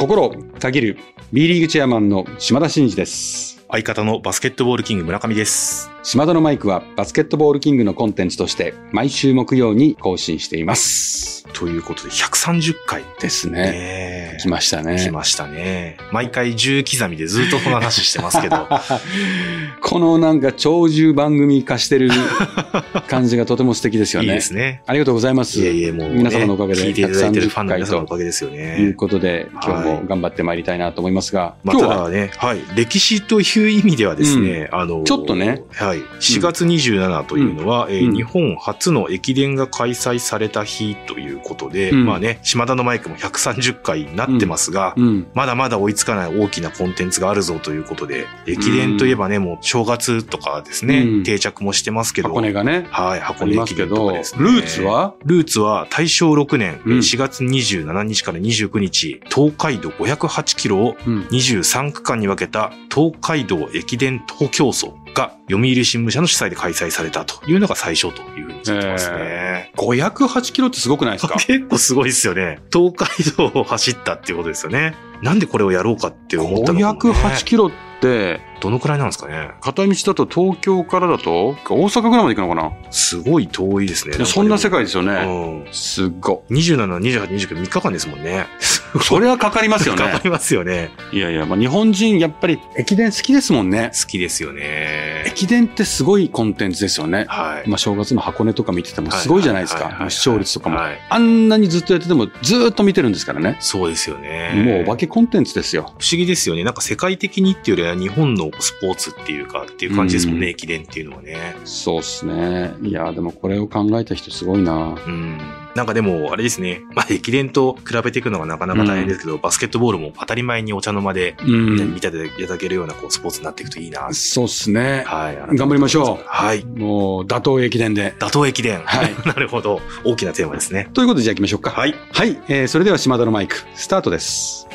心たぎる B リーグチェアマンの島田真二です。相方のバスケットボールキング村上です。島田のマイクはバスケットボールキングのコンテンツとして毎週木曜に更新しています。ということで130回ですね。ね来ましたね。来ましたね。毎回10刻みでずっとこの話してますけど。このなんか長寿番組化してる 感じがとても素敵ですよいいね。ですね。ありがとうございます。いえいえ、もう、ね、皆様のおかげで聞いていただいてるファンの130皆様のおかげですよというね。ことで、今日も頑張ってまいりたいなと思いますが、まあ、今日はただね、はい。歴史という意味ではですね、あの、ちょっとね。はい。4月27というのは、えーうん日本初の駅伝が開催された日ということで、うんまあね、島田のマイクも130回になってますが、うん。まだまだ追いつかない大きなコンテンツがあるぞということで、駅伝といえばね、もう正月とかですね、うん定着もしてますけど、箱根がね、はい、あ箱根駅伝とかですね。ーツは？ルーツは大正6年、うん4月27日から29日、東海道508キロをうん。23区間に分けた東海道駅伝東競争が読売新聞社の主催で開催されたというのが最初というふうに聞いてますね。508キロってすごくないですか？結構すごいですよね。東海道を走ったっていうことですよね。なんでこれをやろうかって思ったのか、ね。508キロって、どのくらいなんですかね？片道だと東京からだと大阪ぐらいまで行くのかな？すごい遠いですね。そんな世界ですよね。うん。すっご27、28、29、3日間ですもんね。い。それはかかりますよねかか。りますよね。いやいや、まあ、日本人やっぱり駅伝好きですもんね。好きですよね。駅伝ってすごいコンテンツですよね。はい。まあ、正月の箱根とか見ててもすごいじゃないですか。視聴率とかも。はいあんなにずっとやっててもずーっと見てるんですからね。そうですよね。もうお化けコンテンツですよ。不思議ですよね。なんか世界的にっていうよりは日本のスポーツっていうかっていう感じですもんね、うん駅伝っていうのはね。そうっすね。いや、でもこれを考えた人すごいな。うん。なんかでも、あれですね。まあ、駅伝と比べていくのがなかなか大変ですけど、バスケットボールも当たり前にお茶の間で、うんね見ていただけるようなこうスポーツになっていくといいな。そうっすね。はい。頑張りましょうはい。もう、打倒駅伝で。打倒駅伝。はい なるほど。大きなテーマですね。ということでじゃあ行きましょうか。はい。はい、えーそれでは島田のマイク、スタートです。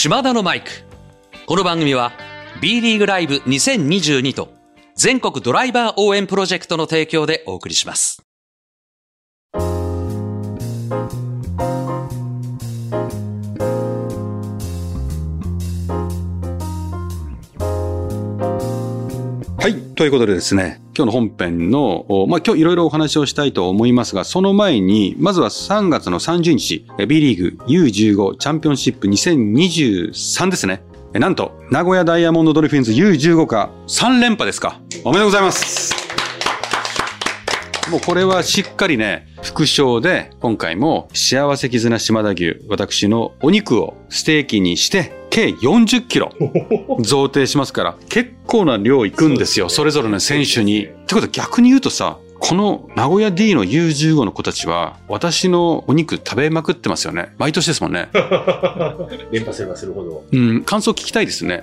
島田のマイク。この番組は B リーグライブ2022と全国ドライバー応援プロジェクトの提供でお送りします。はい。ということでですね、今日の本編の、まあ、今日いろいろお話をしたいと思いますが、その前に、まずは3月の30日、B リーグ U15 チャンピオンシップ2023ですね。なんと、名古屋ダイヤモンドドルフィンズ U15 が3連覇ですか。おめでとうございます。もうこれはしっかりね、副賞で、今回も幸せ絆島田牛、私のお肉をステーキにして、計40キロ贈呈しますから、結構な量いくんですよ、それぞれの選手に。ってことは逆に言うとさ、この名古屋 D の U15 の子たちは、私のお肉食べまくってますよね。毎年ですもんね。連覇すればするほど。うん、感想聞きたいですね。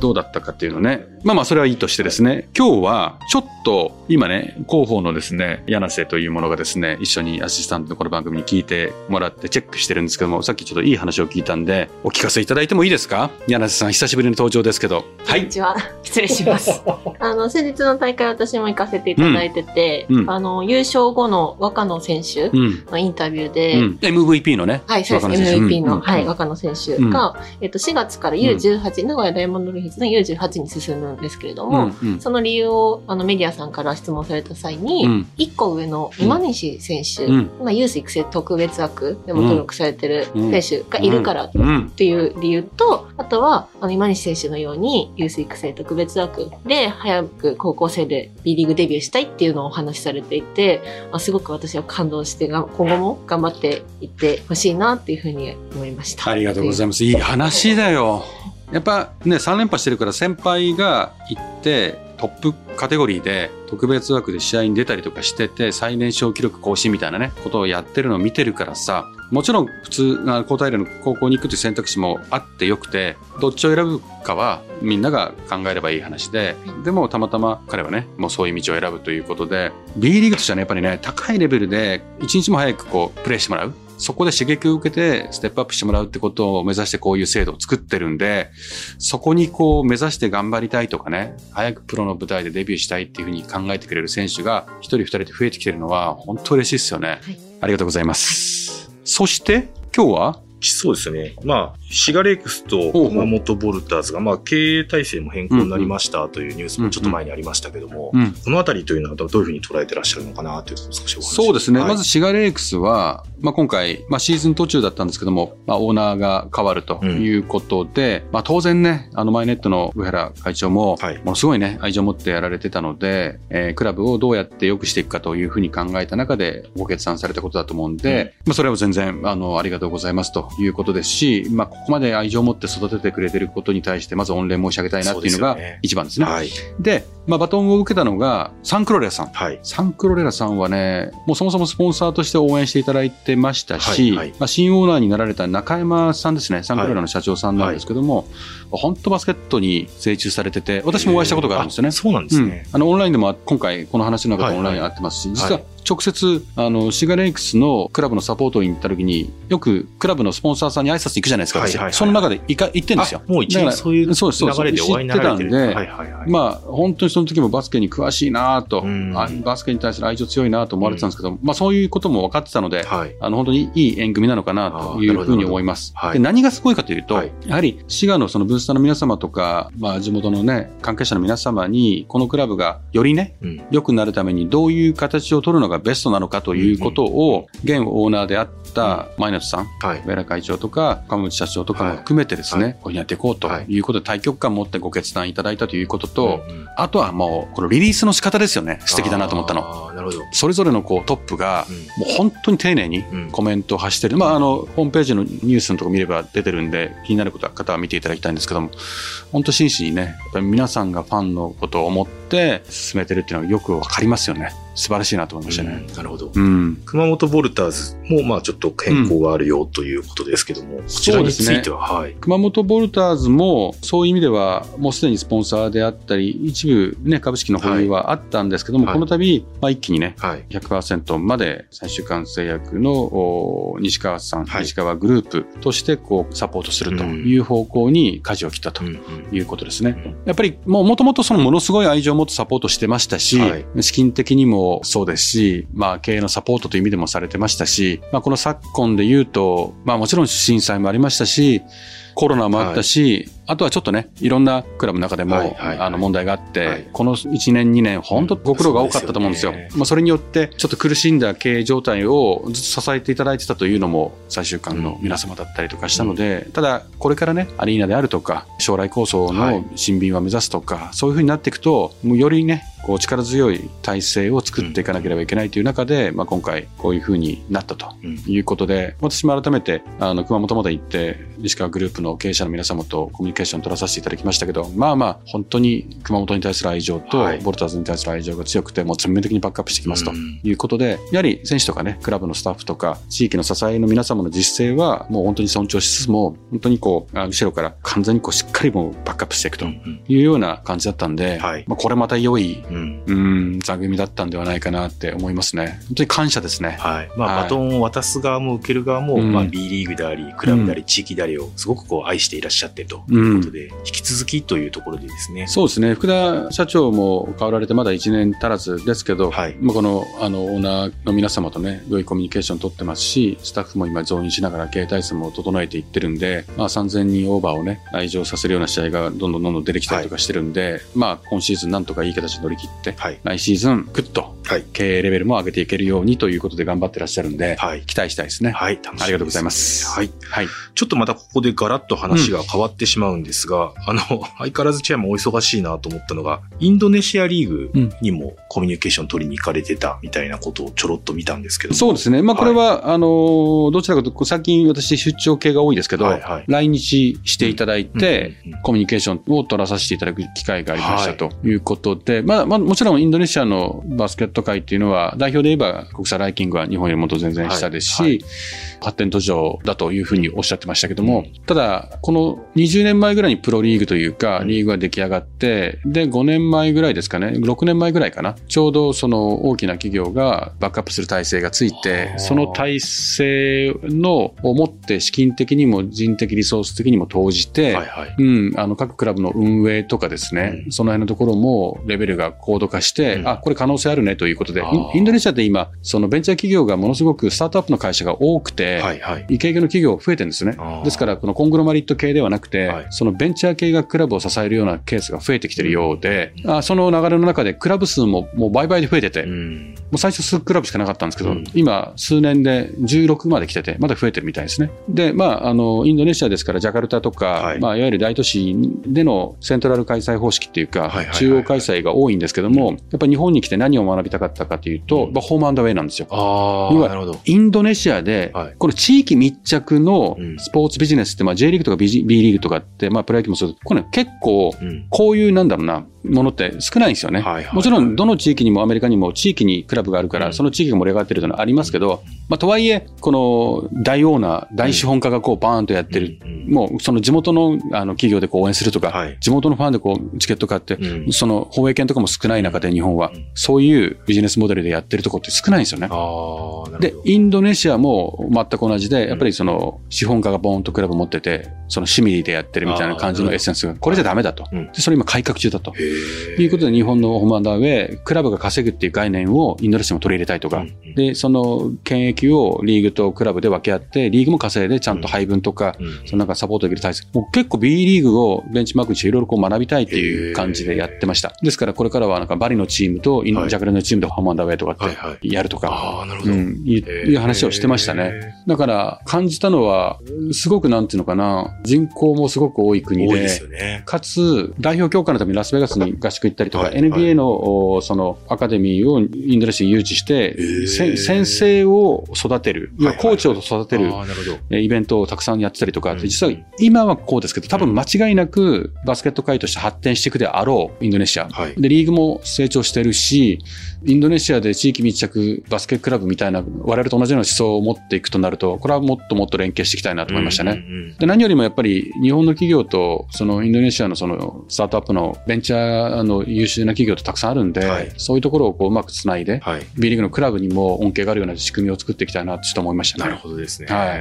どうだったかっていうのね。まあまあ、それはいいとしてですね。今日は、ちょっと、今ね、広報のですね、柳瀬というものがですね、一緒にアシスタントのこの番組に聞いてもらってチェックしてるんですけども、さっきちょっといい話を聞いたんで、お聞かせいただいてもいいですか？柳瀬さん、久しぶりの登場ですけど。はい。こんにちは。失礼します。あの、先日の大会私も行かせていただいてて、うんうんあの、優勝後の若野選手うん。のインタビューで、うん。MVP のね。はい、そうです。MVP の、うんはい、若野選手が、えっと、4月から U18、名古屋ダイヤモンドルフィンズの U18 に進むんですけれどうも。その理由を、あの、メディアさんから質問された際に、うん一個上の今西選手、うんまあ、ユース育成特別枠でも登録されてる選手がいるからうん。っていう理由と、あとは、あの、今西選手のように、ユース育成特別枠で、早く高校生で B リーグデビューしたいっていうのをお話しされていて、あすごく私は感動してが、今後も頑張っていってほしいなっていうふうに思いました。ありがとうございます。いい話だよ。やっぱね、3連覇してるから先輩が行って、トップカテゴリーで特別枠で試合に出たりとかしてて、最年少記録更新みたいなね、ことをやってるのを見てるからさ、もちろん普通な高体連の高校に行くという選択肢もあってよくて、どっちを選ぶかはみんなが考えればいい話で、でもたまたま彼はね、もうそういう道を選ぶということで、B リーグとしてはね、やっぱりね、高いレベルで一日も早くこう、プレーしてもらう。そこで刺激を受けてステップアップしてもらうってことを目指してこういう制度を作ってるんで、そこにこう目指して頑張りたいとかね、早くプロの舞台でデビューしたいっていうふうに考えてくれる選手が一人二人で増えてきてるのは本当嬉しいですよね。はいありがとうございます。そして、今日は？そうですね。まあ、シガレイクスと熊本ボルターズが、まあ、経営体制も変更になりましたというニュースもちょっと前にありましたけども、うん。このあたりというのはどういうふうに捉えてらっしゃるのかなという少しお話そうですね。はいまず、シガレイクスは、まあ、今回、まあ、シーズン途中だったんですけども、まあ、オーナーが変わるということで、まあ、当然ね、あの、マイネットの上原会長も、はい。ものすごいね、愛情を持ってやられてたので、えークラブをどうやって良くしていくかというふうに考えた中で、ご決断されたことだと思うんで、まあ、それは全然、あの、ありがとうございますということですし、まあ、ここまで愛情を持って育ててくれてることに対して、まず御礼申し上げたいなっていうのがそうですよね一番ですね。はい。で、まあ、バトンを受けたのが、サンクロレアさん。はい。サンクロレラさんはね、もうそもそもスポンサーとして応援していただいてましたし、はいはいまあ、新オーナーになられた中山さんですね、サンクロレラの社長さんなんですけども、本当バスケットに精通されてて、私もお会いしたことがあるんですよねあ。そうなんですうんね。あの、オンラインでも、今回この話の中はいでオンラインってますし、はい実は直接、あの、シガレイクスのクラブのサポートに行った時に、よくクラブのスポンサーさんに挨拶に行くじゃないですか、私はいはいはいその中で行か行ってんですよ。あもう一だから応そういう流れでお会いになられてる。知ってたんではいはいはい。まあ、本当にその時もバスケに詳しいなと、うんあバスケに対する愛情強いなと思われてたんですけど、まあそういうことも分かってたので、はい。あの本当にいい縁組なのかなというふうに思います。はいで何がすごいかというと、はいやはり滋賀のそのブースターの皆様とか、まあ地元のね、関係者の皆様に、このクラブがよりね、うん。良くなるためにどういう形を取るのがベストなのかということを、現オーナーであったマイナトさん、はい。上原会長とか、川口社長とかも含めてですね、はいこういうふうにやっていこうとはいいうことで、対局感を持ってご決断いただいたということと、うんうんあとはもう、このリリースの仕方ですよね。素敵だなと思ったの。なるほど。それぞれのこうトップが、うもう本当に丁寧にんコメントを発してる。まあ、あの、ホームページのニュースのとこ見れば出てるんで、気になることは方は見ていただきたいんですけども、本当真摯にね、やっぱり皆さんがファンのことを思って進めてるっていうのはよくわかりますよね。素晴らしいなと思いましたね。うんなるほど。うん。熊本ボルターズも、まあちょっと変更があるよということですけども、こちらについては、はい。熊本ボルターズも、そういう意味では、もうすでにスポンサーであったり、一部ね、株式の保有はあったんですけども、はいこの度、まあ、一気にね、はい。100%まで最終間製薬のお西川さん、はい西川グループとしてこうサポートするという方向に舵を切ったとうんうんいうことですね。やっぱりもうもともとそのものすごい愛情を持ってサポートしてましたし、はい。資金的にもそうですし、まあ経営のサポートという意味でもされてましたし、まあこの昨今で言うと、まあもちろん震災もありましたし、コロナもあったし、あとはちょっとね、いろんなクラブの中でも、はいはい。はいあの問題があって、はい。この1年2年、本当ご苦労が多かったと思うんですよ。そうですよね。まあそれによって、ちょっと苦しんだ経営状態をずっと支えていただいてたというのも、最終巻の皆様だったりとかしたので、ただ、これからね、アリーナであるとか、将来構想はい。の新品は目指すとか、そういうふうになっていくと、もうよりね、こう力強い体制を作っていかなければいけないという中で、まあ今回こういうふうになったとうん。いうことで、私も改めて、あの、熊本まで行って、西川グループの経営者の皆様とコミュニケーションを取らさせていただきましたけど、まあまあ、本当に熊本に対する愛情と、はい。ボルターズに対する愛情が強くて、もう全面的にバックアップしてきますとうん。いうことで、やはり選手とかね、クラブのスタッフとか、地域の支えの皆様の実践は、もう本当に尊重しつつも、本当にこう、あ後ろから完全にこう、しっかりもうバックアップしていくとうんいうような感じだったんで、はい。まあこれまた良い、うんうん、座組だったんではないかなって思いますね。本当に感謝ですね。はい。まあ、はいバトンを渡す側も受ける側も、うんまあ、B リーグであり、クラブであり、地域でありをすごくこう愛していらっしゃってとうんいうことで、引き続きというところでですね。そうですね。福田社長も変わられてまだ1年足らずですけど、はいまあこの、あの、オーナーの皆様とね、良いコミュニケーション取ってますし、スタッフも今増員しながら経営体制も整えていってるんで、まあ3000人オーバーをね、来場させるような試合がどんどんどんどん出てきたりとかしてるんで、まあ今シーズンなんとかいい形で乗り切って、はい。来シーズンぐっとはい。経営レベルも上げていけるようにということで頑張ってらっしゃるんで、はい。期待したいですね。はい。楽しみですありがとうございます。はい。はい。ちょっとまたここでガラッと話が変わってしまうんですが、あの、相変わらずチェアもお忙しいなと思ったのが、インドネシアリーグにもコミュニケーション取りに行かれてたみたいなことをちょろっと見たんですけどもそうですね。まあ、これは、あの、どちらかというと、最近私出張系が多いですけど、はいはい来日していただいて、うんうんうんコミュニケーションを取らさせていただく機会がありましたはいということで、まだまあ、もちろんインドネシアのバスケット界っていうのは、代表で言えば国際ランキングは日本よりもと全然下ですし、はい。はい、発展途上だというふうにおっしゃってましたけども、ただ、この20年前ぐらいにプロリーグというか、リーグが出来上がって、で、5年前ぐらいですかね、6年前ぐらいかな、ちょうどその大きな企業がバックアップする体制がついて、その体制のをもって資金的にも人的リソース的にも投じて、はいはい、うん、あの各クラブの運営とかですね、うん、その辺のところもレベルが高度化して、うん、あ、これ可能性あるねということで、インドネシアって今、そのベンチャー企業がものすごくスタートアップの会社が多くて、はいはい、イケイケの企業増えてるんですね。ですから、このコングロマリット系ではなくて、はい、そのベンチャー系がクラブを支えるようなケースが増えてきてるようで、うん、あその流れの中でクラブ数ももう倍々で増えてて、うん、もう最初数クラブしかなかったんですけど、うん、今数年で16まで来てて、まだ増えてるみたいですね。で、まあ、あの、インドネシアですから、ジャカルタとか、はい、まあ、いわゆる大都市でのセントラル開催方式っていうか、中央開催が多いんですけども、やっぱり日本に来て何を学びたかったかというと、まあ、ホームアンドウェイなんですよ。あなるほど。インドネシアで、この地域密着のスポーツビジネスって、まあ、J リーグとか B リーグとかって、まあ、プロ野球もそうこれ、ね、結構、こういう、なんだろうな、ものって少ないんですよね。はいはいはい、もちろん、どの地域にもアメリカにも地域にクラブがあるから、うん、その地域が盛り上がってるというのはありますけど、まあ、とはいえ、この大オーナー、大資本家がこうバーンとやってる、うん、もうその地元のあの企業でこう応援するとか、はい、地元のファンでこうチケット買って、うん、その放映権とかも少ない中で日本は、そういうビジネスモデルでやってるところって少ないんですよね。で、インドネシアも全く同じで、やっぱりその資本家がボーンとクラブ持ってて、そのシミリでやってるみたいな感じのエッセンスが、これじゃダメだと。でそれ今改革中だと。いうことで日本のホームアンダーウェイ、クラブが稼ぐっていう概念をインドネシアも取り入れたいとか、で、その権益をリーグとクラブで分け合って、リーグも稼いでちゃんと配分とか、そのなんかサポートできる体制。もう結構 B リーグをベンチマークにしていろいろこう学びたいっていう感じでやってました。ですからこれからはなんかバリのチームとインドジャカルのチームでホームアンダーウェイとかってやるとか、うん、いう話をしてましたね。だから感じたのは、すごくなんていうのかな、人口もすごく多い国で、でかつ代表強化のためにラスベガスに合宿行ったりとか、はい、NBA のそのアカデミーをインドネシアに誘致して、先生を育てる、はいはい、コーチを育てるイベントをたくさんやってたりとか、うん、実は今はこうですけど、多分間違いなくバスケット界として発展していくであろう、インドネシア。はい、で、リーグも成長してるし、インドネシアで地域密着バスケクラブみたいな、我々と同じような思想を持っていくとなると、これはもっともっと連携していきたいなと思いましたね。で何よりもやっぱり日本の企業と、そのインドネシアのそのスタートアップのベンチャーの優秀な企業ってたくさんあるんで、はい、そういうところをこううまくつないで、はい、B リーグのクラブにも恩恵があるような仕組みを作っていきたいなと思いましたね。なるほどですね。はい。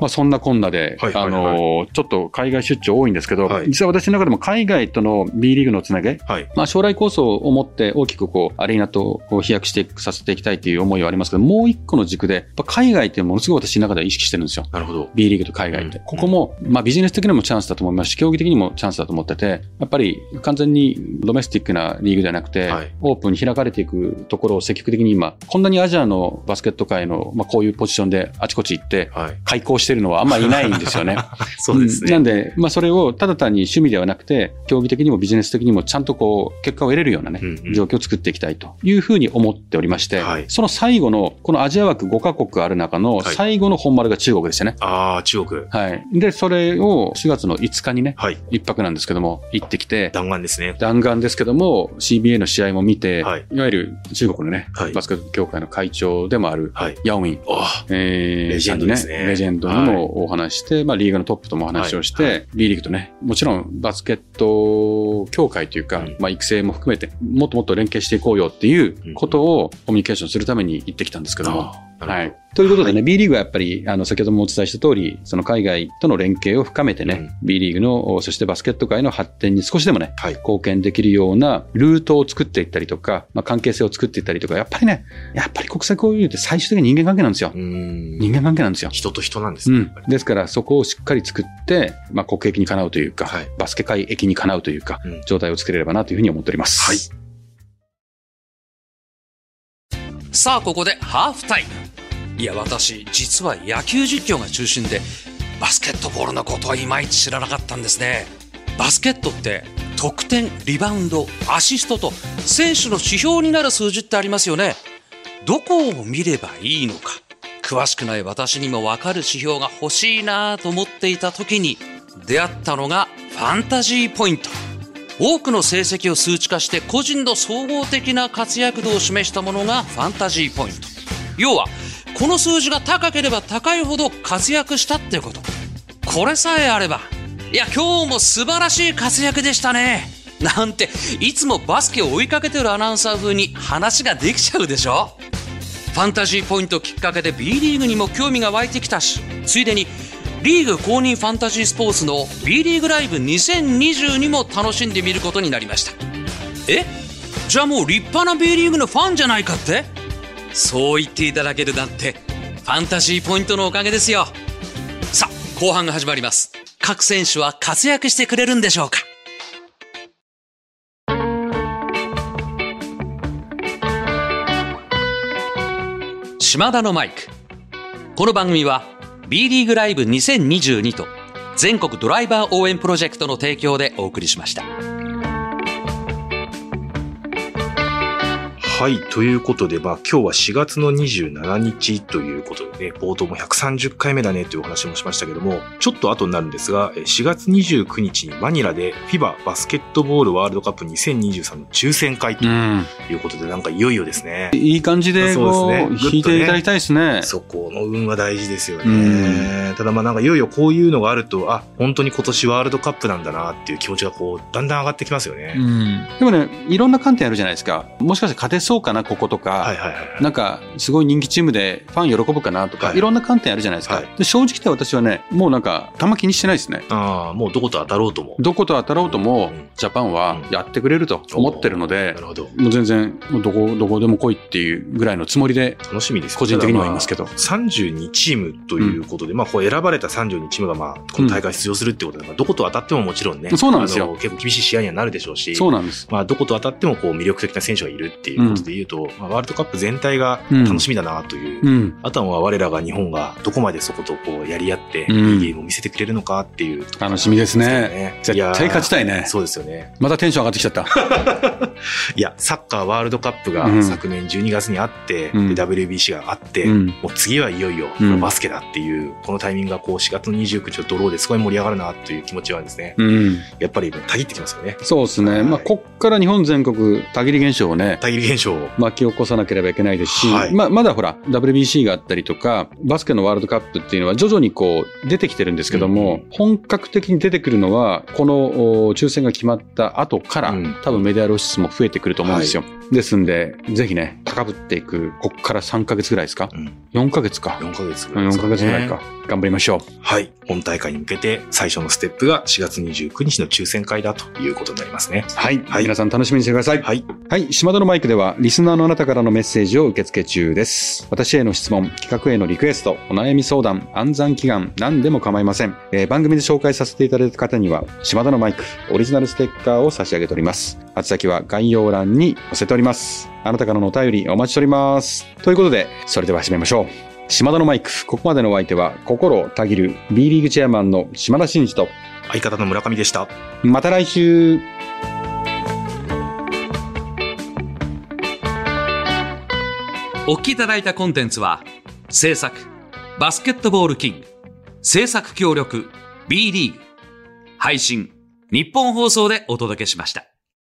まあそんなこんなで、はいあの、ちょっと海外出張多いんですけど、はい、実は私の中でも海外との B リーグのつなげ、はい、まあ将来構想を持って大きくこう、アリーナと飛躍してさせていきたいという思いはありますけど、もう一個の軸で、海外ってものすごい私の中では意識してるんですよ。なるほど。B リーグと海外って。うん、ここも、まあビジネス的にもチャンスだと思いますし、競技的にもチャンスだと思ってて、やっぱり完全にドメスティックなリーグじゃなくて、はい、オープンに開かれていくところを積極的に今、こんなにアジアのバスケット界の、まあ、こういうポジションであちこち行って、開講してるのはあんまりいないんですよね。そうですね、なんで、まあ、それをただ単に趣味ではなくて、競技的にもビジネス的にもちゃんとこう、結果を得れるようなね、うんうん、状況を作っていきたいというふうに思っておりまして、はい、その最後の、このアジア枠5カ国ある中の最後の本丸が中国でしたね。はい、ああ、中国。はい。で、それを4月の5日にね、はい、1泊なんですけども、行ってきて、弾丸ですね。弾丸ですけども、CBA の試合も見て、はい、いわゆる中国のね、はい、バスケット協会の会長でもある、ヤオミン、えー、レジェンドですね。レジェンドにもお話して、まあ、リーグのトップともお話をして、B リーグとね、もちろんバスケット協会というか、まあ、育成も含めて、もっともっと連携していこうよっていうことをコミュニケーションするために行ってきたんですけども、はい。ということでね、はい、B リーグはやっぱり、あの、先ほどもお伝えした通り、その海外との連携を深めてね、うん、B リーグの、そしてバスケット界の発展に少しでもね、はい、貢献できるようなルートを作っていったりとか、まあ、関係性を作っていったりとか、やっぱりね、やっぱり国際交流って最終的に人間関係なんですよ。人間関係なんですよ。人と人なんですね。うん。ですから、そこをしっかり作って、まあ、国益にかなうというか、はい、バスケ界益にかなうというか、うん、状態を作れればなというふうに思っております。はい。さあ、ここでハーフタイム。いや私実は野球実況が中心でバスケットボールのことはいまいち知らなかったんですね。バスケットって得点リバウンドアシストと選手の指標になる数字ってありますよね。どこを見ればいいのか。詳しくない私にも分かる指標が欲しいなと思っていた時に出会ったのがファンタジーポイント。多くの成績を数値化して個人の総合的な活躍度を示したものがファンタジーポイント。要は、この数字が高ければ高いほど活躍したってこと。これさえあれば、いや、今日も素晴らしい活躍でしたね。なんて、いつもバスケを追いかけてるアナウンサー風に話ができちゃうでしょファンタジーポイントきっかけで B リーグにも興味が湧いてきたし、ついでにリーグ公認ファンタジースポーツの B リーグライブ2022も楽しんでみることになりました。え？じゃあもう立派な B リーグのファンじゃないかって？そう言っていただけるなんてファンタジーポイントのおかげですよ。さあ後半が始まります。各選手は活躍してくれるんでしょうか？島田のマイク。この番組は B リーグライブ2022と全国ドライバー応援プロジェクトの提供でお送りしました。はい。ということで、まあ今日は4月の27日ということでね、冒頭も130回目だねというお話もしましたけども、ちょっと後になるんですが、4月29日にマニラで FIBA バスケットボールワールドカップ2023の抽選会ということで、うん、なんかいよいよですね。いい感じで、そうですね。引いていただきたいですね。そこの運は大事ですよね。ただまあなんかいよいよこういうのがあると、あ、本当に今年ワールドカップなんだなっていう気持ちがこう、だんだん上がってきますよね。うん、でもね、いろんな観点あるじゃないですか。もしかして勝てそうかな、こことか、はいはいはい、なんか、すごい人気チームでファン喜ぶかなとか、はい、いろんな観点あるじゃないですか。はい、で正直言って私はね、もうなんか、たま気にしてないですね。ああ、もうどこと当たろうとも。どこと当たろうとも、うん、ジャパンはやってくれると思ってるので、なるほど。もう全然、もうどこ、どこでも来いっていうぐらいのつもりで、楽しみです。個人的にはいますけど。まあ、32チームということで、うん、まあ、こう選ばれた32チームが、まあ、この大会出場するってことで、うん、どこと当たってももちろんね、そうなんですよ。結構厳しい試合にはなるでしょうし、そうなんです。まあ、どこと当たってもこう魅力的な選手がいるっていうことで言うと、まあ、ワールドカップ全体が楽しみだなという、うん、あとは我らが日本がどこまでそことこうやり合って、いいゲームを見せてくれるのかっていう、楽しみですね。絶対勝ちたいね。そうですよね。またテンション上がってきちゃった。いや、サッカーワールドカップが昨年12月にあって、うん、WBC があって、うん、もう次はいよいよバスケだっていう、このタイミングがこう4月の29日のドローですごい盛り上がるなという気持ちはですね、うん、やっぱりたぎってきますよね。そうですね。はい、まあ、こっから日本全国、たぎり現象をね、たぎり現象を。巻き起こさなければいけないですし、はい、まあ、まだほら、WBC があったりとか、バスケのワールドカップっていうのは徐々にこう出てきてるんですけども、うん、本格的に出てくるのは、この抽選が決まった後から、うん、多分メディア露出も増えてくると思うんですよ。はい、ですんで、ぜひね、高ぶっていく、こっから3ヶ月ぐらいですか、うん、?4 ヶ月か。4ヶ月ぐらい、ね、4ヶ月ぐらいか。頑張りましょう。はい。本大会に向けて最初のステップが4月29日の抽選会だということになりますね。はい。はい、皆さん楽しみにしてください。はい。はい。島田のマイクでは、リスナーのあなたからのメッセージを受け付け中です。私への質問、企画へのリクエスト、お悩み相談、暗算祈願、何でも構いません。えー、番組で紹介させていただいた方には、島田のマイク、オリジナルステッカーを差し上げております。宛先は概要欄に載せております。あなたからのお便りお待ちしております。ということで、それでは始めましょう。島田のマイク、ここまでのお相手は、心たぎる B リーグチェアマンの島田真二と、相方の村上でした。また来週お聞きいただいたコンテンツは、制作、バスケットボールキング、制作協力、B リーグ、配信、日本放送でお届けしました。